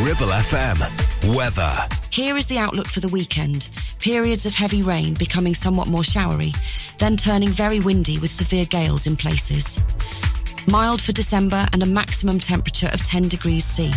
Ribble FM. Weather. Here is the outlook for the weekend. Periods of heavy rain becoming somewhat more showery, then turning very windy with severe gales in places. Mild for December and a maximum temperature of 10 degrees C.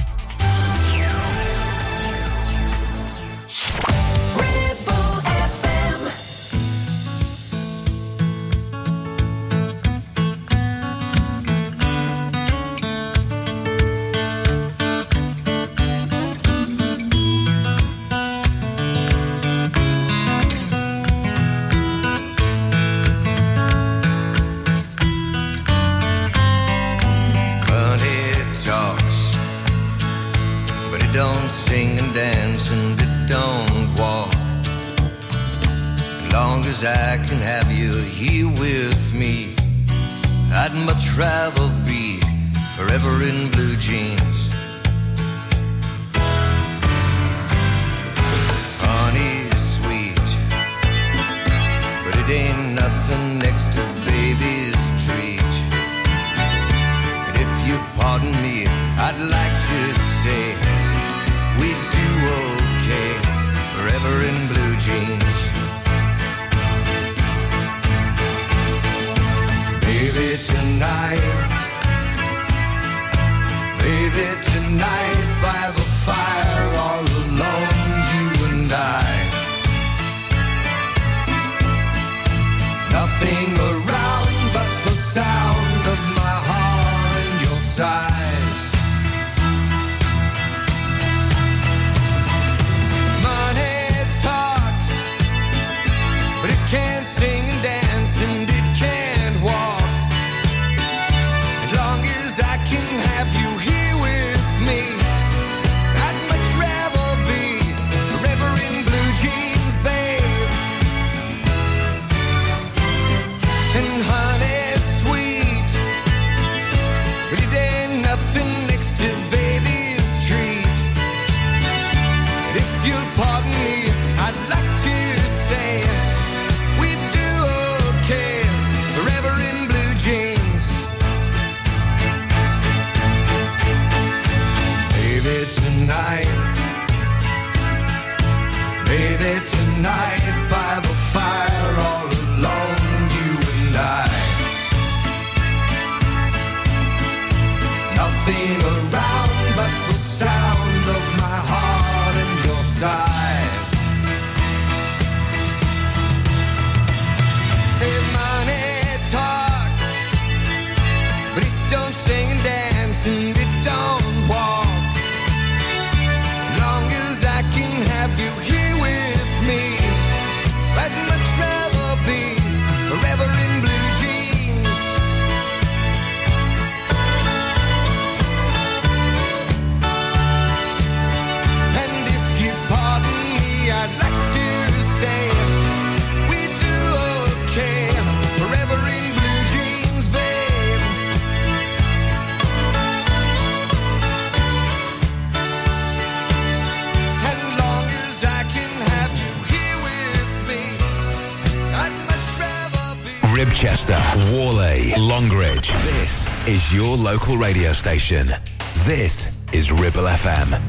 Chester, Whalley, Longridge. This is your local radio station. This is Ribble FM.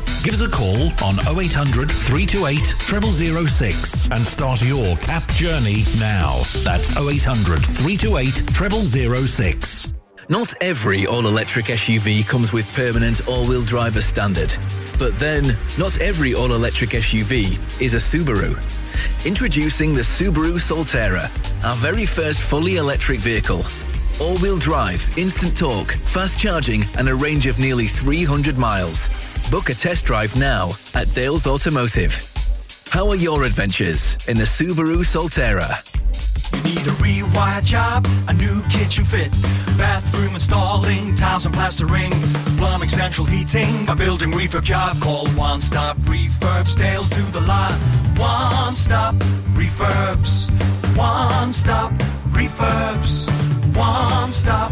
Give us a call on 0800 328 0006 and start your CAP journey now. That's 0800 328 0006. Not every all-electric SUV comes with permanent all-wheel drive as standard. But then, not every all-electric SUV is a Subaru. Introducing the Subaru Solterra, our very first fully electric vehicle. All-wheel drive, instant torque, fast charging, and a range of nearly 300 miles. Book a test drive now at Dales Automotive. How are your adventures in the Subaru Solterra? You need a rewire job, a new kitchen fit, bathroom installing, tiles and plastering, plumbing, central heating, a building refurb job. Call One Stop Refurbs, Dale to the lot. One Stop Refurbs. One Stop Refurbs. One Stop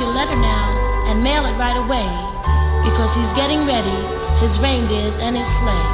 Your letter now and mail it right away because he's getting ready, his reindeers and his sleigh.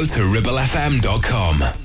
Go to ribblefm.com.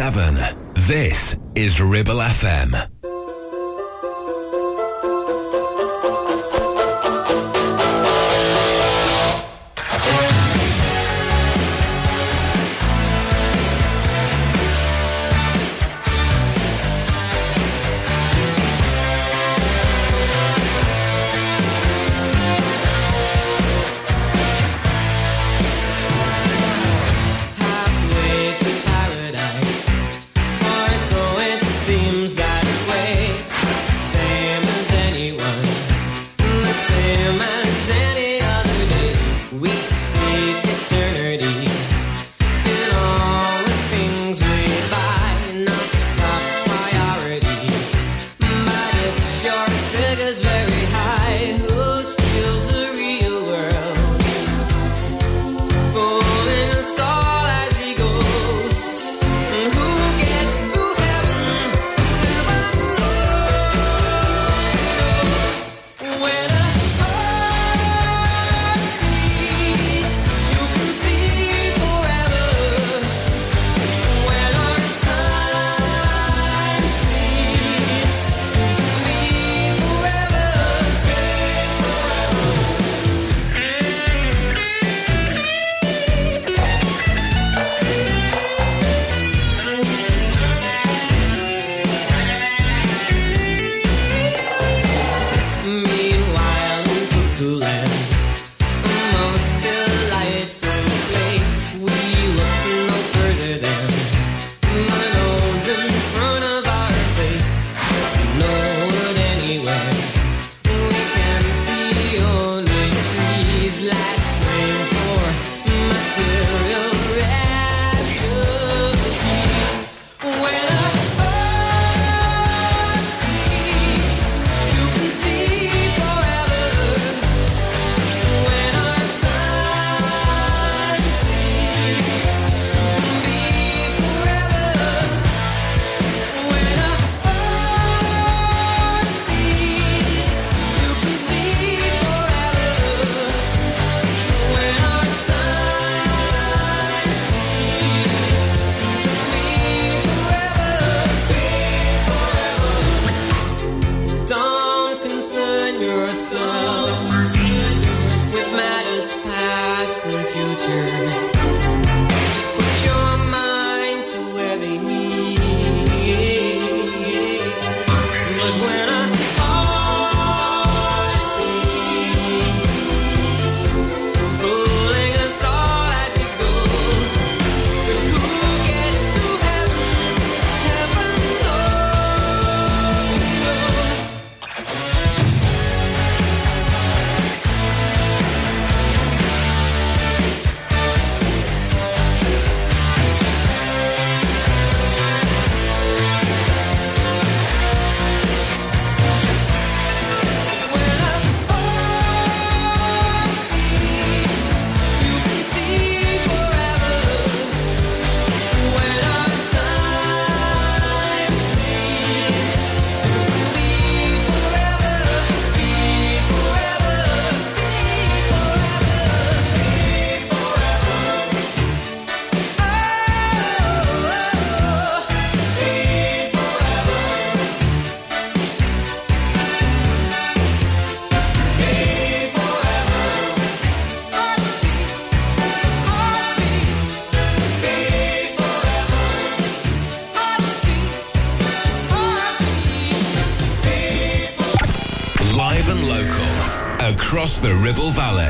106.7. This is Ribble FM. Ribble Valley.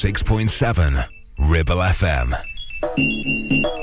106.7 Ribble FM.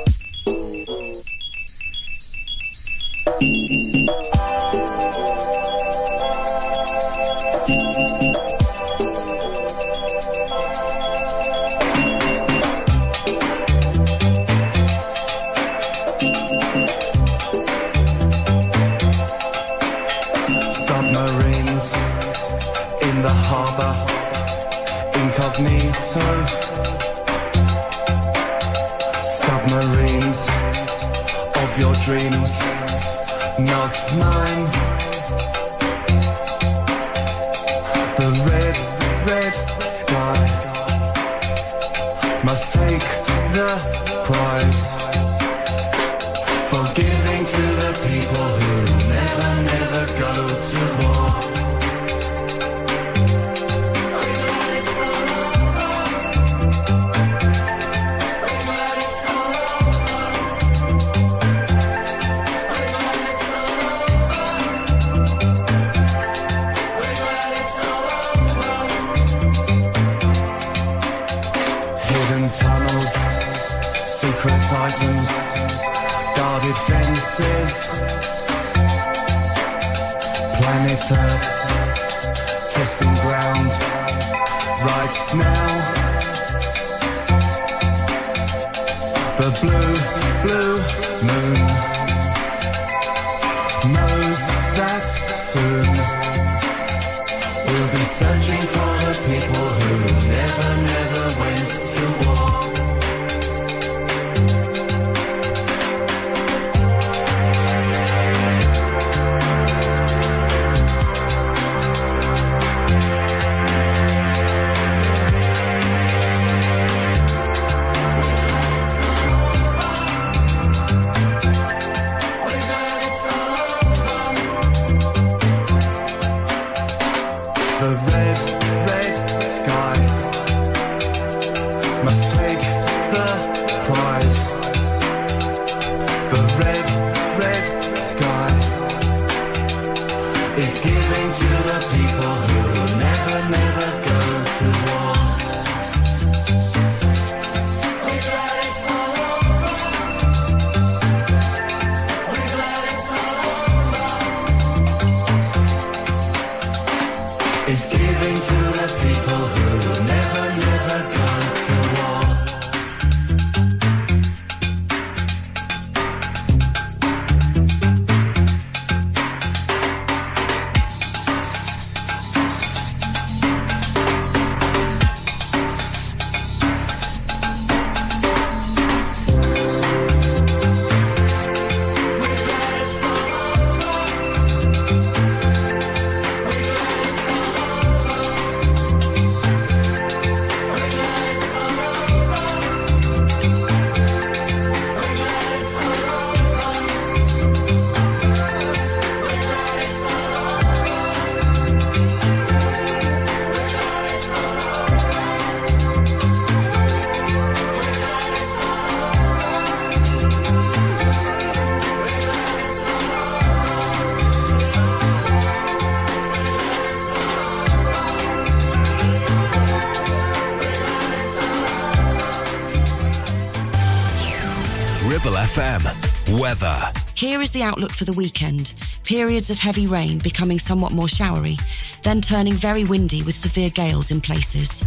Here is the outlook for the weekend. Periods of heavy rain becoming somewhat more showery, then turning very windy with severe gales in places.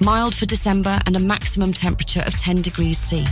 Mild for December and a maximum temperature of 10 degrees C.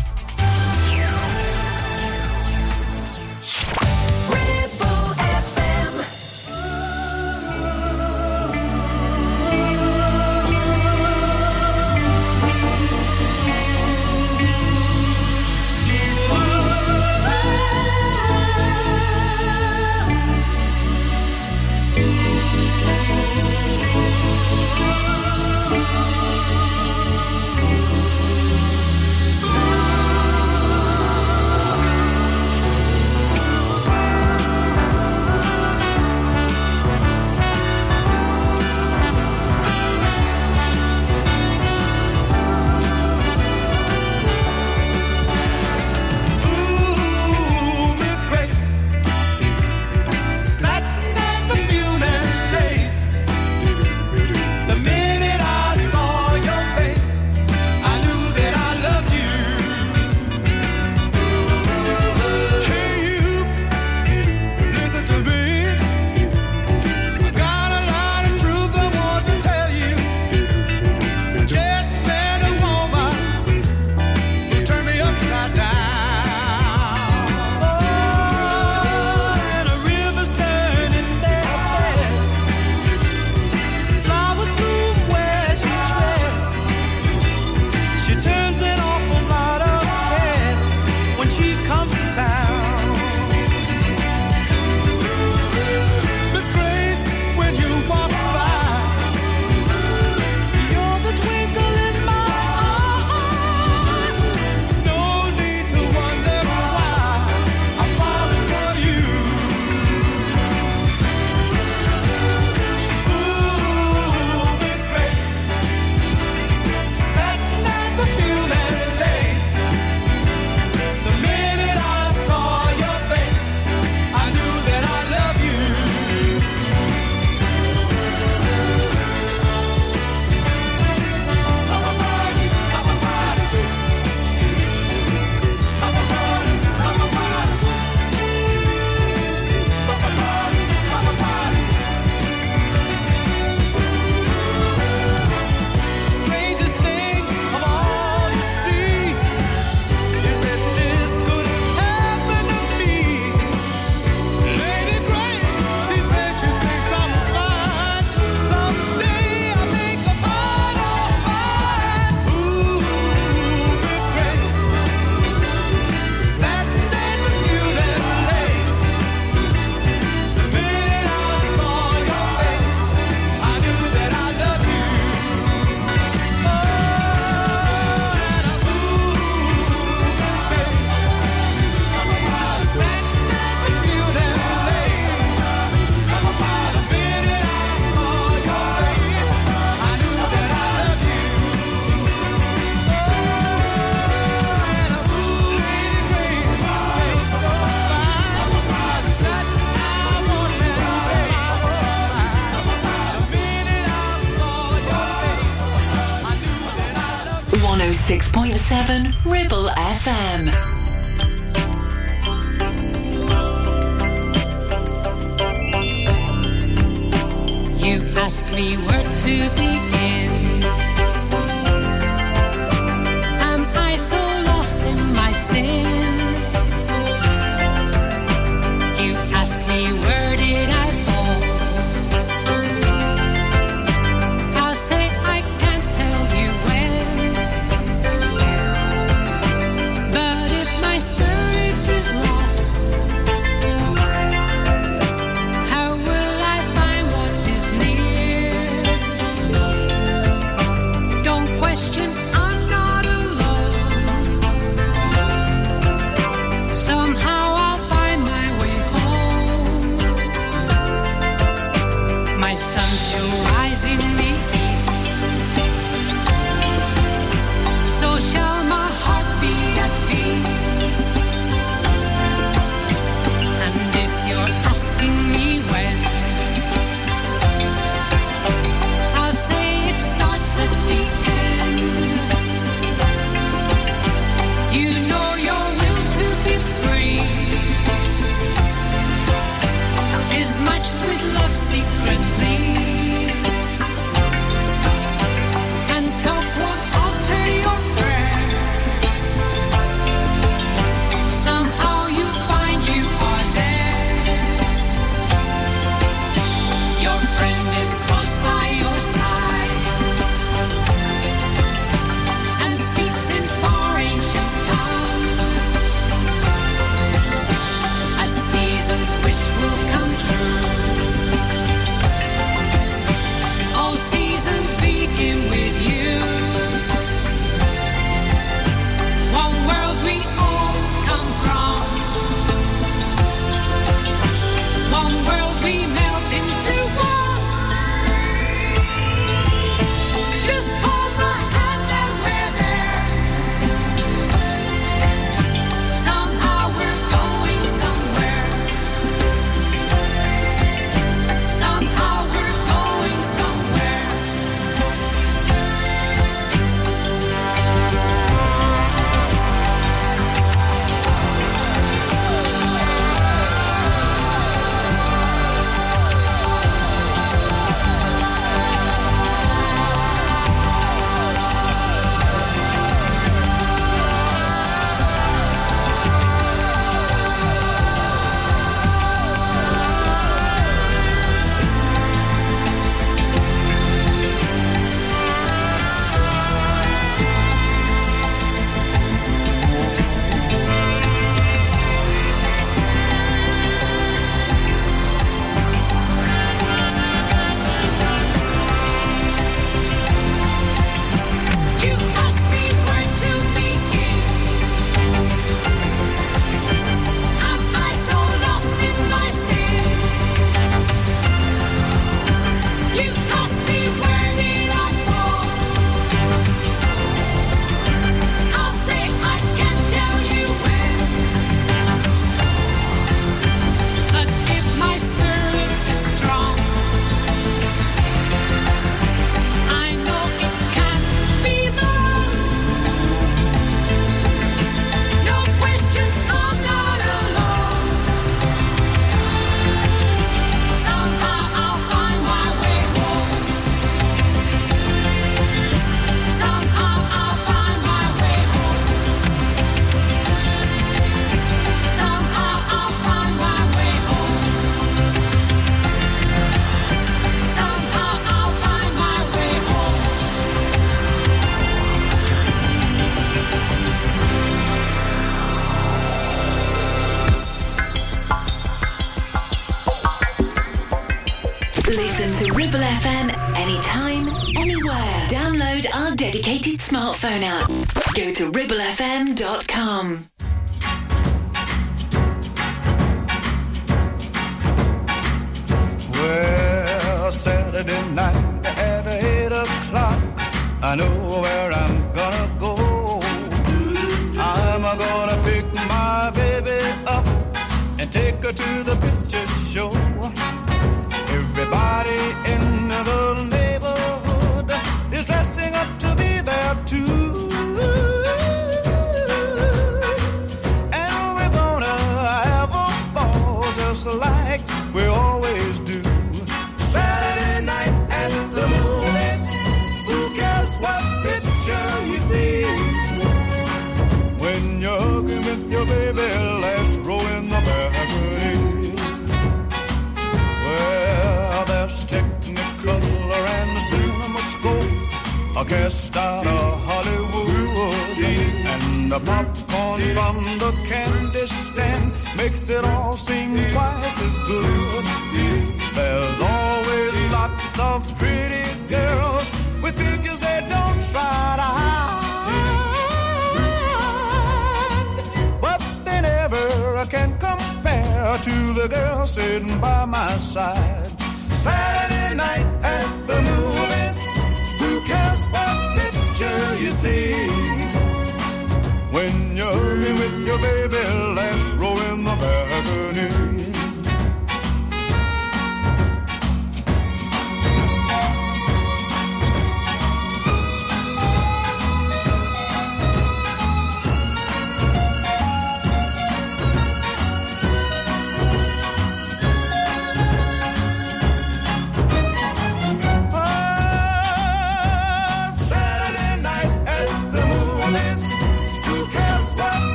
Go to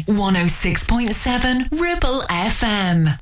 106.7 Ribble FM.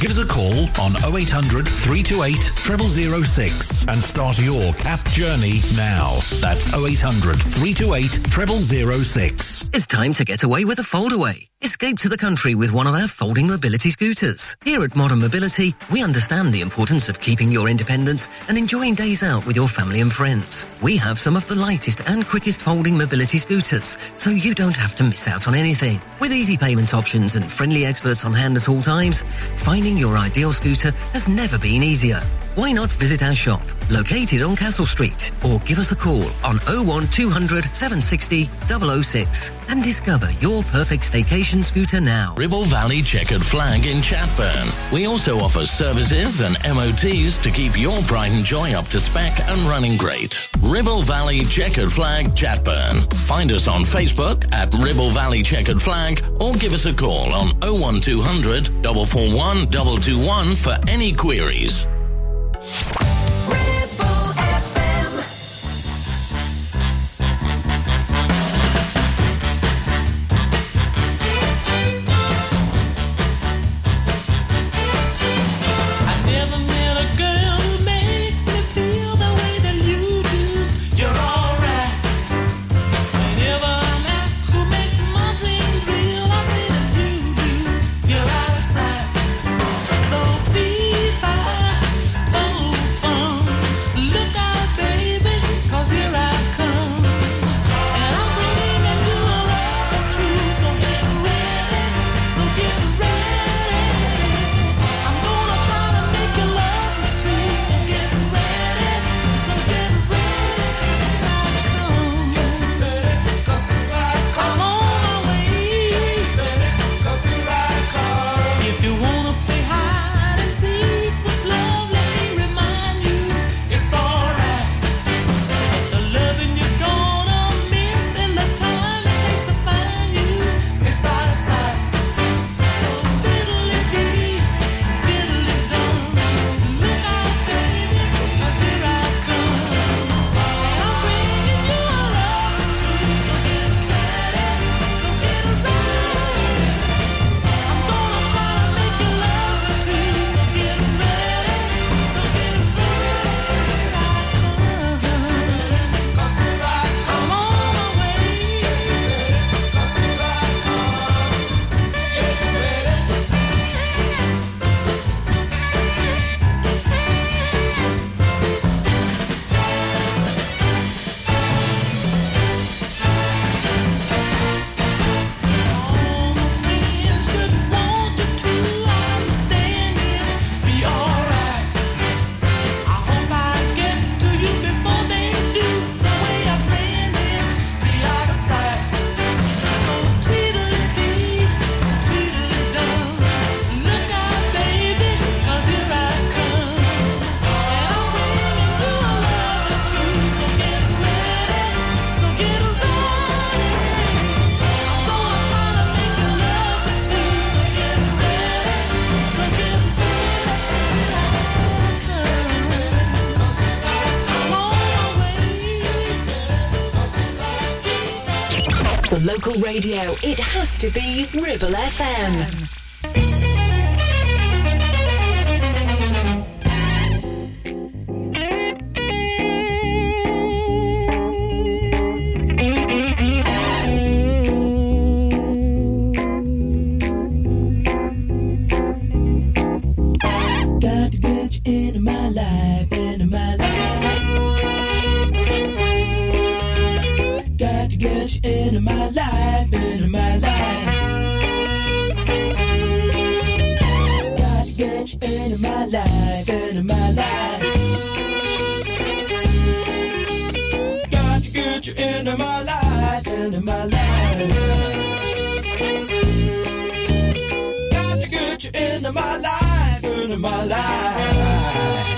Give us a call on 0800 328 0006 and start your CAP journey now. That's 0800 328 0006. It's time to get away with a foldaway. Escape to the country with one of our folding mobility scooters. Here at Modern Mobility, we understand the importance of keeping your independence and enjoying days out with your family and friends. We have some of the lightest and quickest folding mobility scooters, so you don't have to miss out on anything. With easy payment options and friendly experts on hand at all times, finding your ideal scooter has never been easier. Why not visit our shop, located on Castle Street, or give us a call on 01200 760 006 and discover your perfect staycation scooter now. Ribble Valley Checkered Flag in Chatburn. We also offer services and MOTs to keep your pride and joy up to spec and running great. Ribble Valley Checkered Flag Chatburn. Find us on Facebook at Ribble Valley Checkered Flag or give us a call on 01200 441 221 for any queries. I local radio, it has to be Ribble FM. Got to get you my life, end of my life, end of my life. Got to get you into my life, into my life.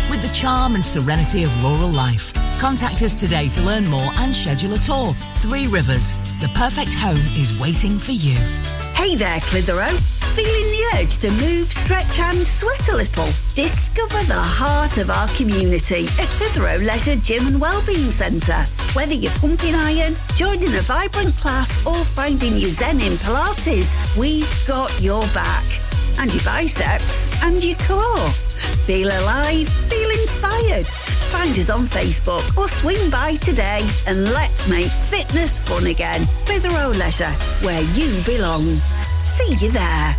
the charm and serenity of rural life. Contact us today to learn more and schedule a tour. Three Rivers, the perfect home is waiting for you. Hey there, Clitheroe. Feeling the urge to move, stretch and sweat a little? Discover the heart of our community at Clitheroe Leisure Gym and Wellbeing Centre. Whether you're pumping iron, joining a vibrant class or finding your zen in Pilates, we've got your back. And your biceps and your core. Feel alive, inspired. Find us on Facebook or swing by today and let's make fitness fun again. Clitheroe Leisure, where you belong. See you there.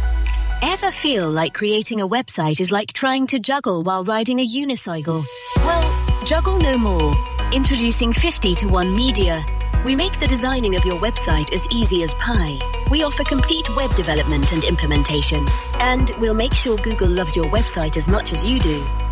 Ever feel like creating a website is like trying to juggle while riding a unicycle? Well, juggle no more. Introducing 50 to 1 Media. We make the designing of your website as easy as pie. We offer complete web development and implementation. And we'll make sure Google loves your website as much as you do.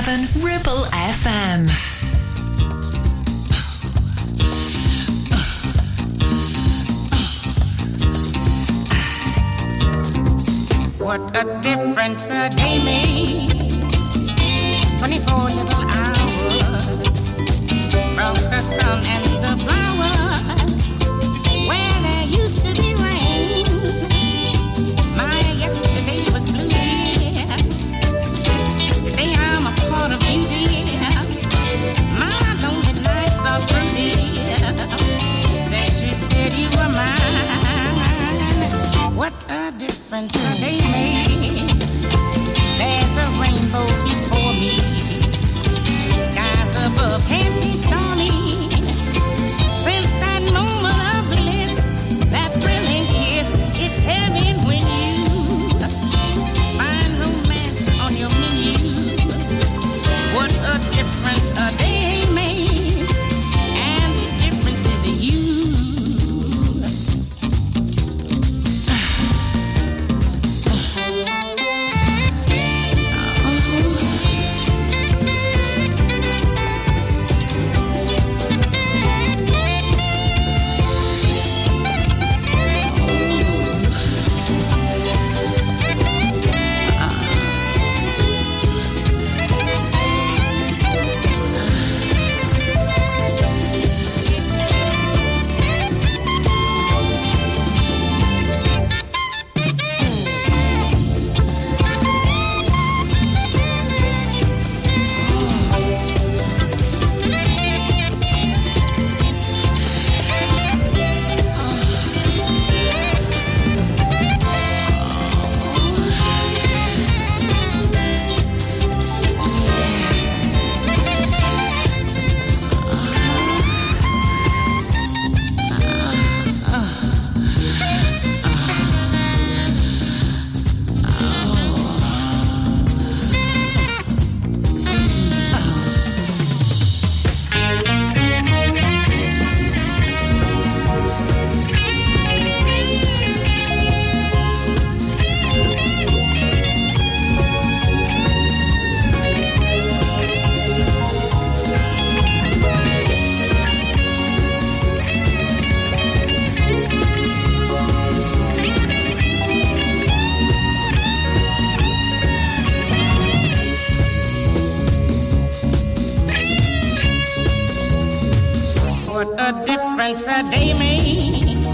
106.7 Ribble A difference a day makes.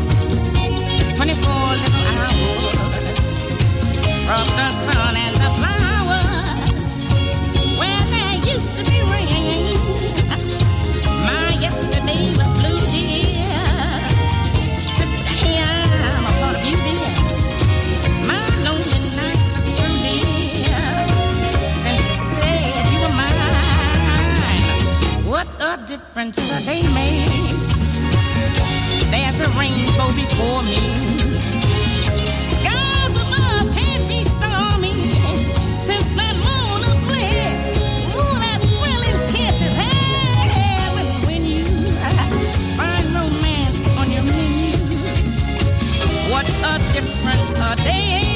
24 little hours from the sun and the flowers where there used to be rain. My yesterday was blue, dear. Today I'm a part of you, dear. My lonely nights are through, dear. Since you said you were mine. What a difference a day makes. There's a rainbow before me. Skies above can't be stormy. Since that moon of bliss, ooh, that thrilling kiss is heaven when you find romance on your menu. What a difference a day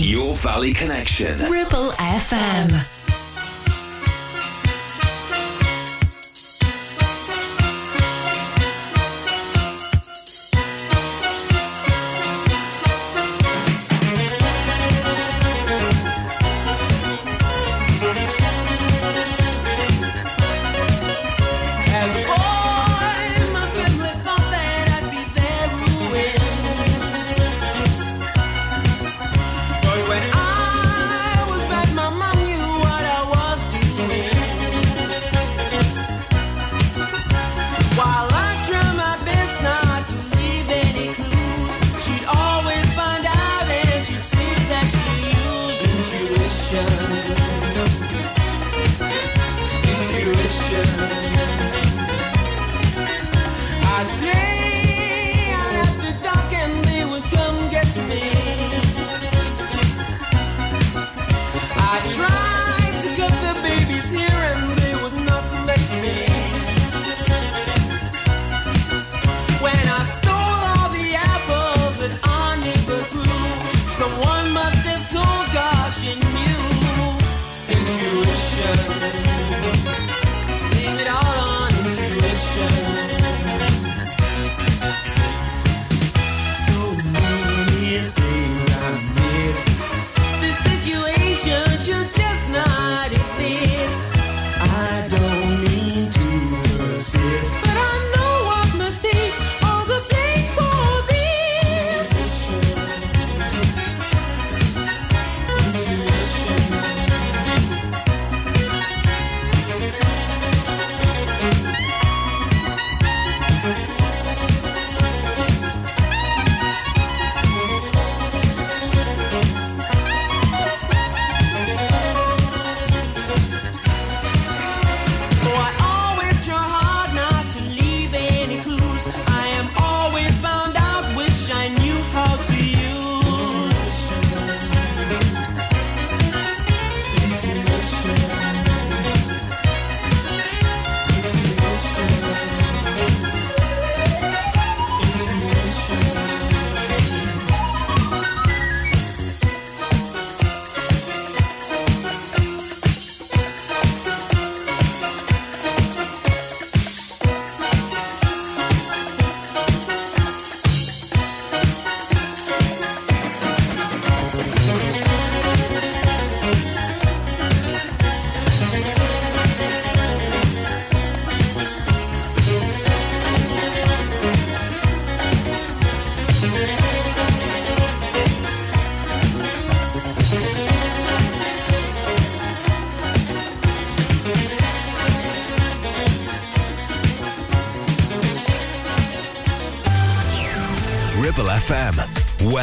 Your Valley Connection. Ribble FM.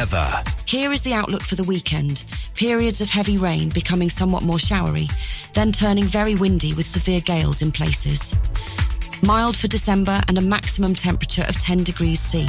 weather. Here is the outlook for the weekend. Periods of heavy rain becoming somewhat more showery, then turning very windy with severe gales in places. Mild for December and a maximum temperature of 10 degrees C.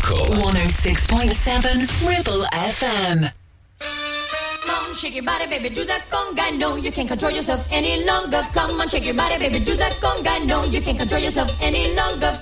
local. 106.7 Ribble FM. Come on, shake your body, baby, do that conga. No, you can't control yourself any longer. Come on, shake your body, baby, do that conga. No, you can't control yourself any longer.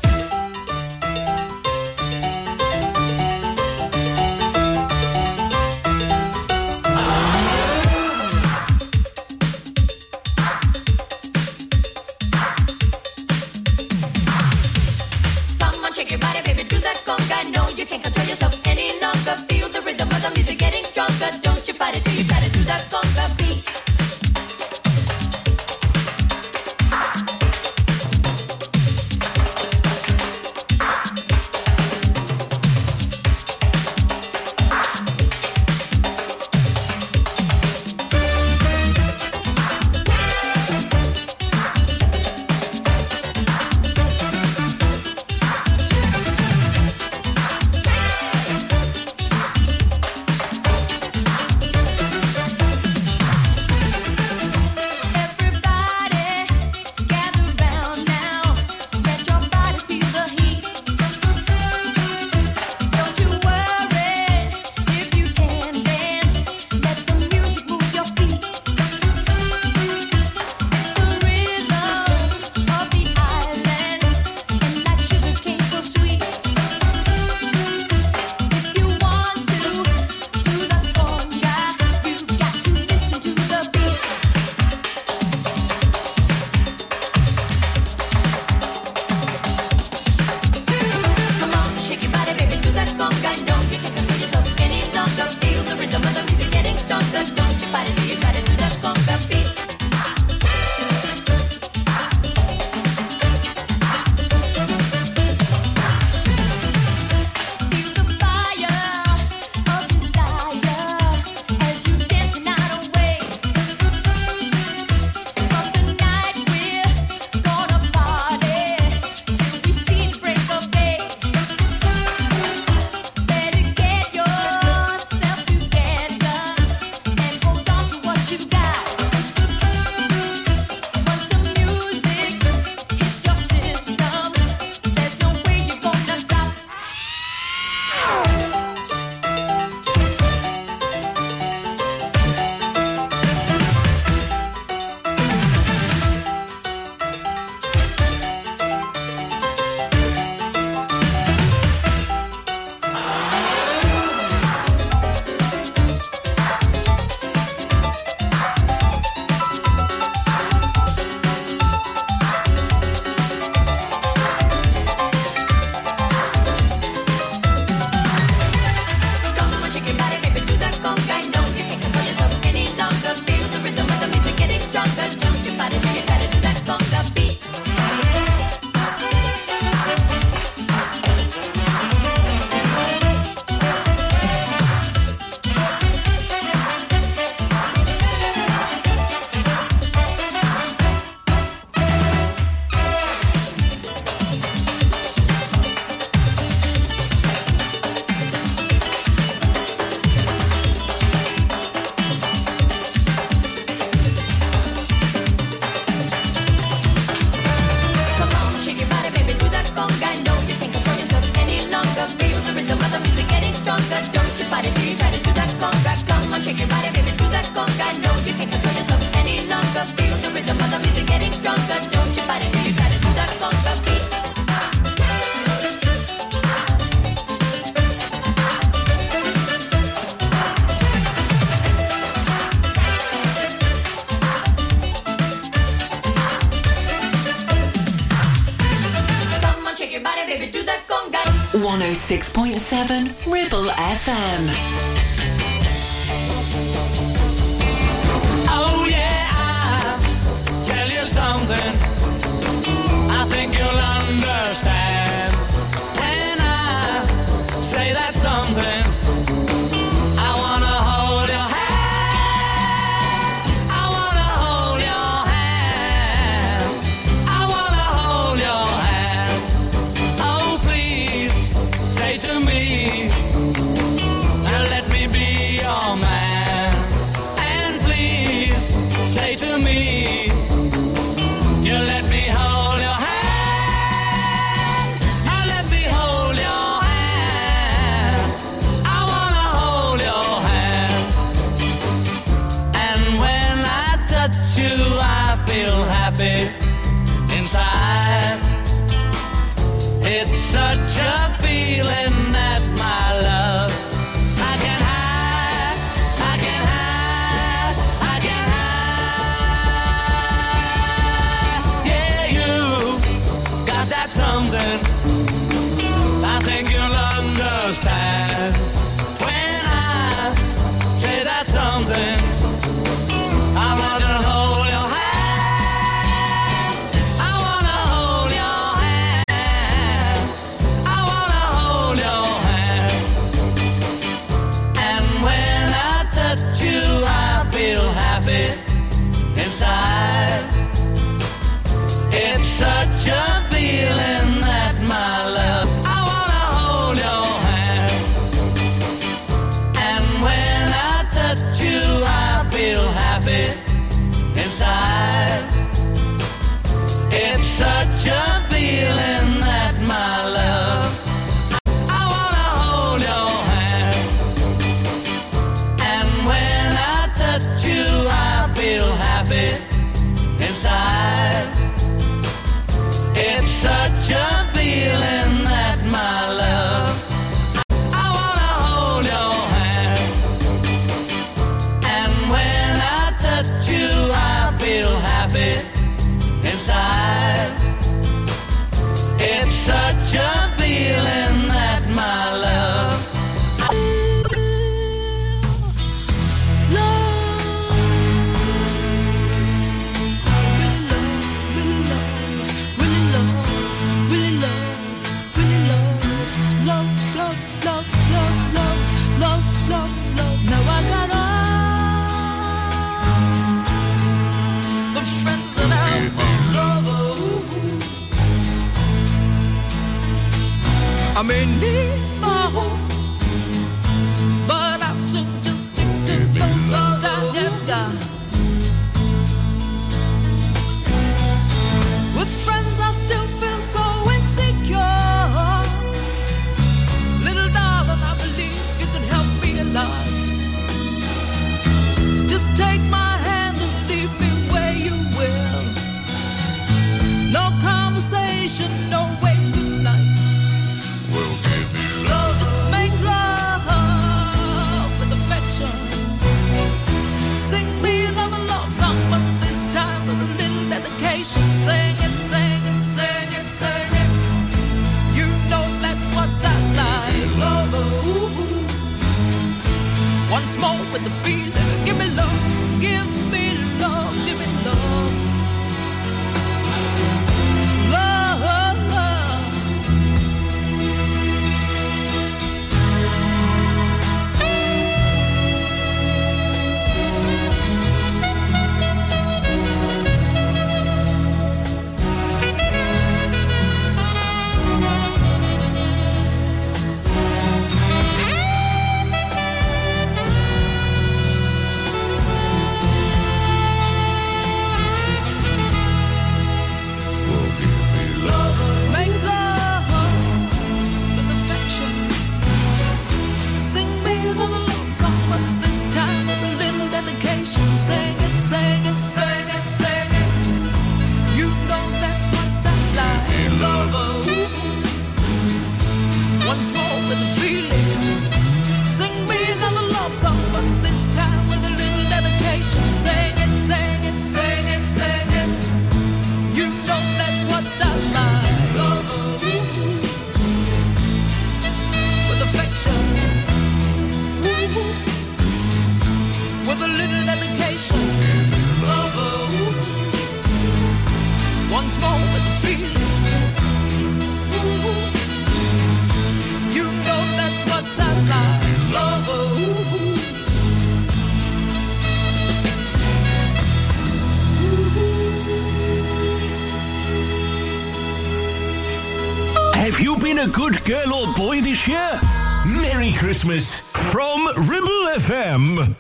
Boy this year? Merry Christmas from Ribble FM.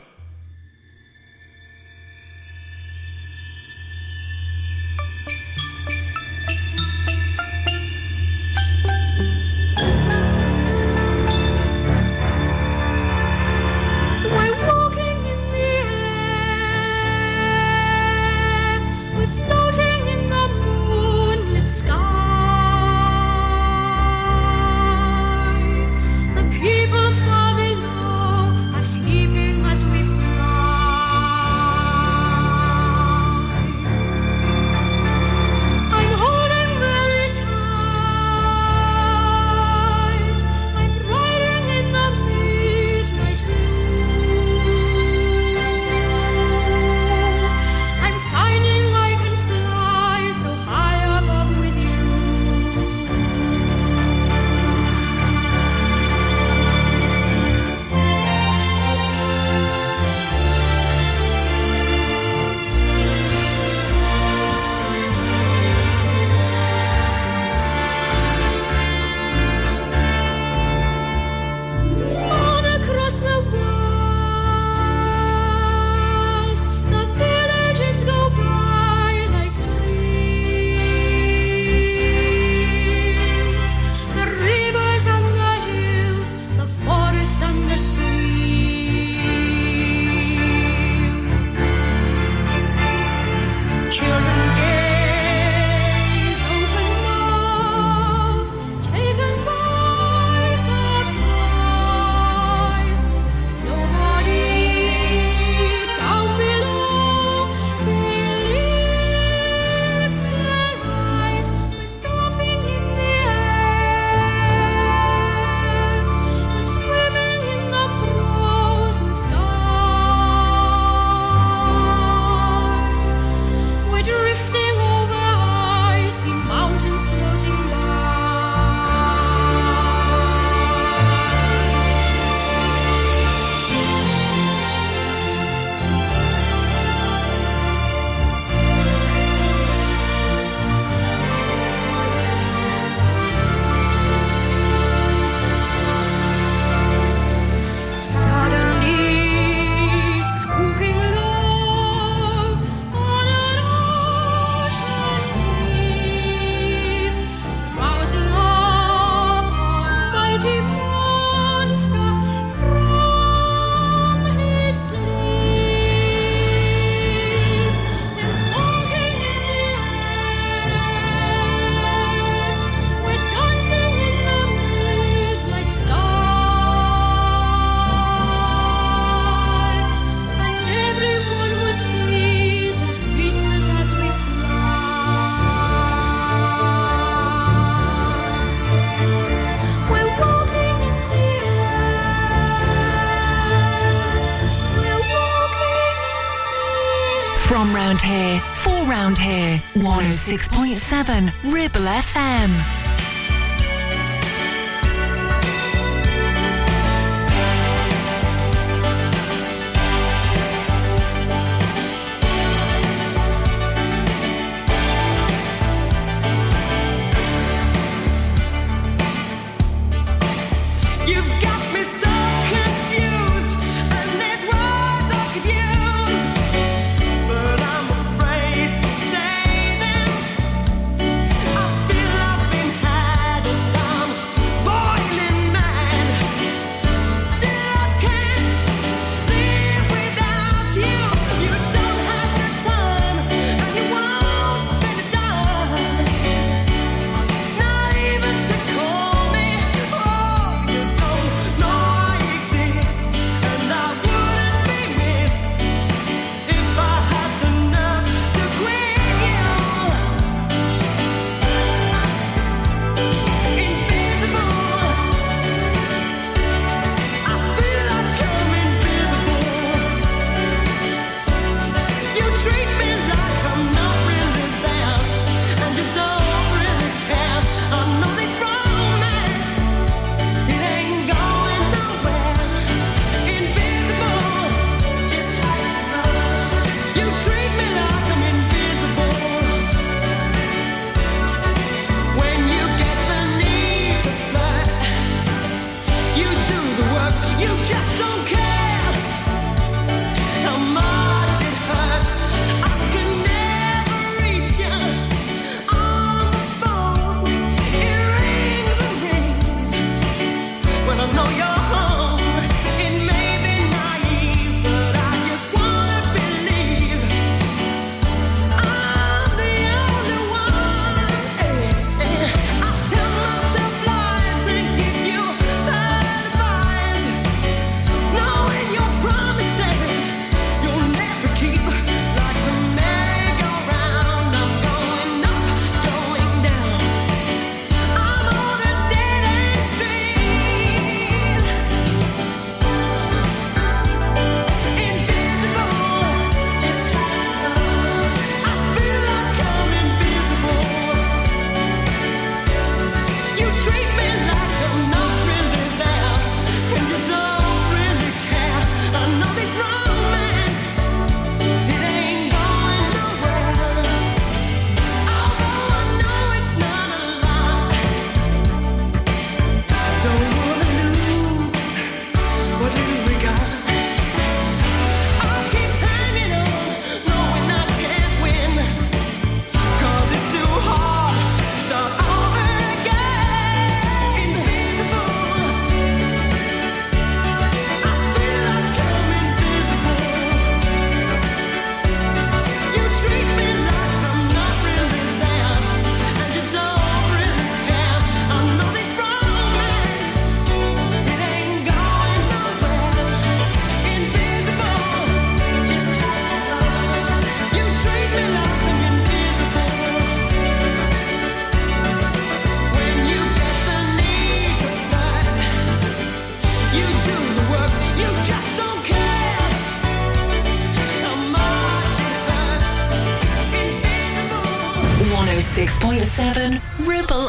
One 107 Ribble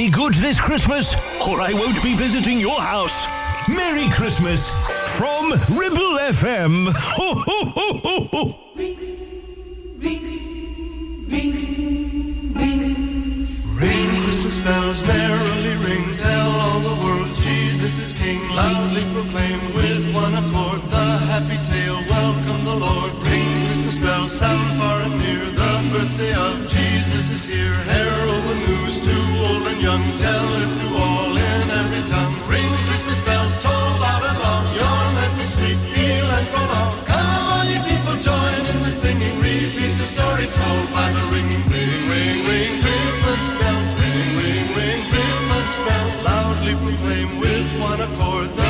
be good this Christmas, or I won't be visiting your house. Merry Christmas from Ribble FM. Ho, ho, ho, ho, ho. Ring, ring, ring, ring, ring. Christmas bells merrily ring. Tell all the world Jesus is King. Loudly proclaim with one accord the happy tale. Welcome the Lord. Ring Christmas bells sound far and near. The birthday of Jesus is here. Herald the new young, tell it to all in every tongue. Ring Christmas bells, toll out long Your message sweet, peal and from. Come on, you people, join in the singing. Repeat the story told by the ringing. Ring, ring, ring, Christmas bells. Ring, ring, ring, Christmas bells. Loudly proclaim with one accord.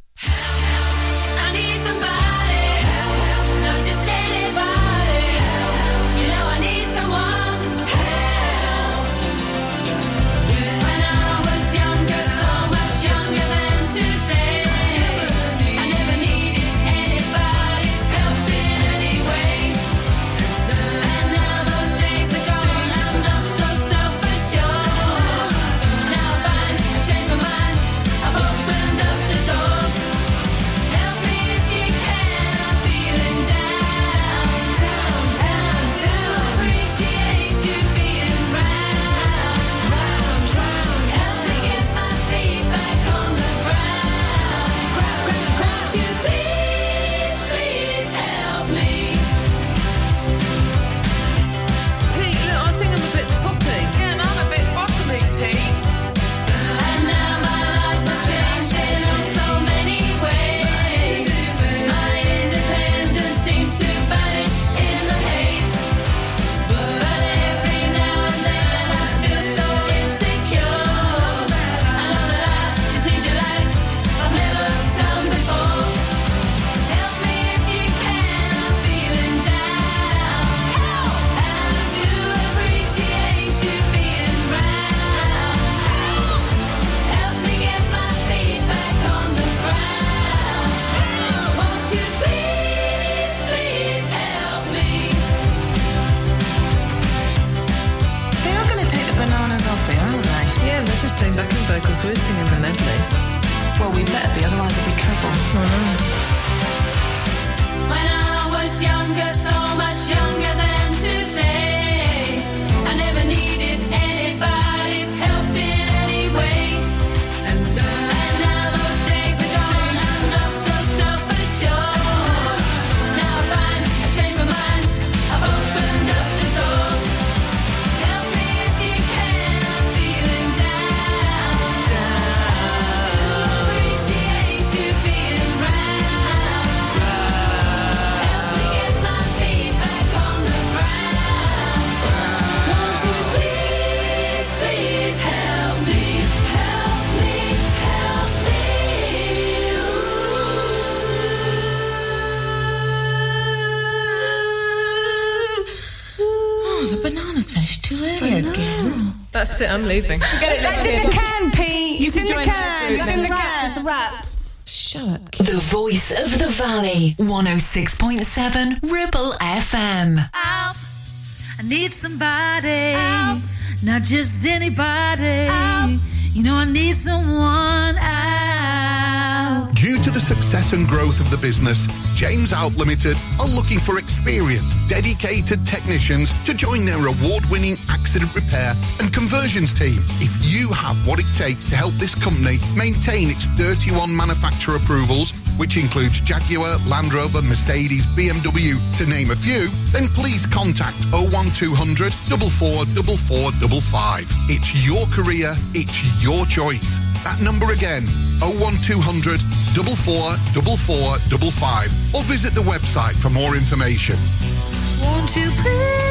That's it. I'm leaving. That's in the can, Pete. It's in the can. It's in the can. It's a wrap. Shut up. The voice of the valley. 106.7 Ribble FM. Help. I need somebody, not just anybody. You know, I need someone out. Due to the success and growth of the business, James Out Limited are looking for experienced, dedicated technicians to join their award-winning accident repair and conversions team. If you have what it takes to help this company maintain its 31 manufacturer approvals, which includes Jaguar, Land Rover, Mercedes, BMW, to name a few, then please contact 01200 444455. It's your career, it's your choice. That number again, 01200 444455 or visit the website for more information. Won't you please,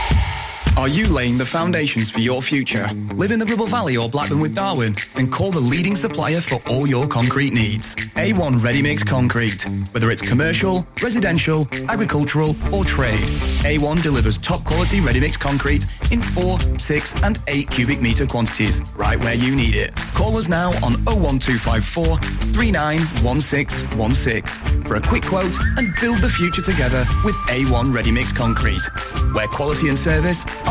Are you laying the foundations for your future? Live in the Ribble Valley or Blackburn with Darwen? Then call the leading supplier for all your concrete needs. A1 Ready Mix Concrete. Whether it's commercial, residential, agricultural or trade, A1 delivers top quality ready mix concrete in 4, 6 and 8 cubic metre quantities right where you need it. Call us now on 01254 391616 for a quick quote and build the future together with A1 Ready Mix Concrete, where quality and service are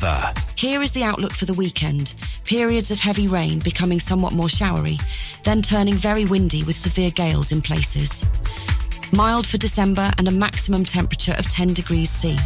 Weather. Here is the outlook for the weekend. Periods of heavy rain becoming somewhat more showery, then turning very windy with severe gales in places. Mild for December and a maximum temperature of 10 degrees C.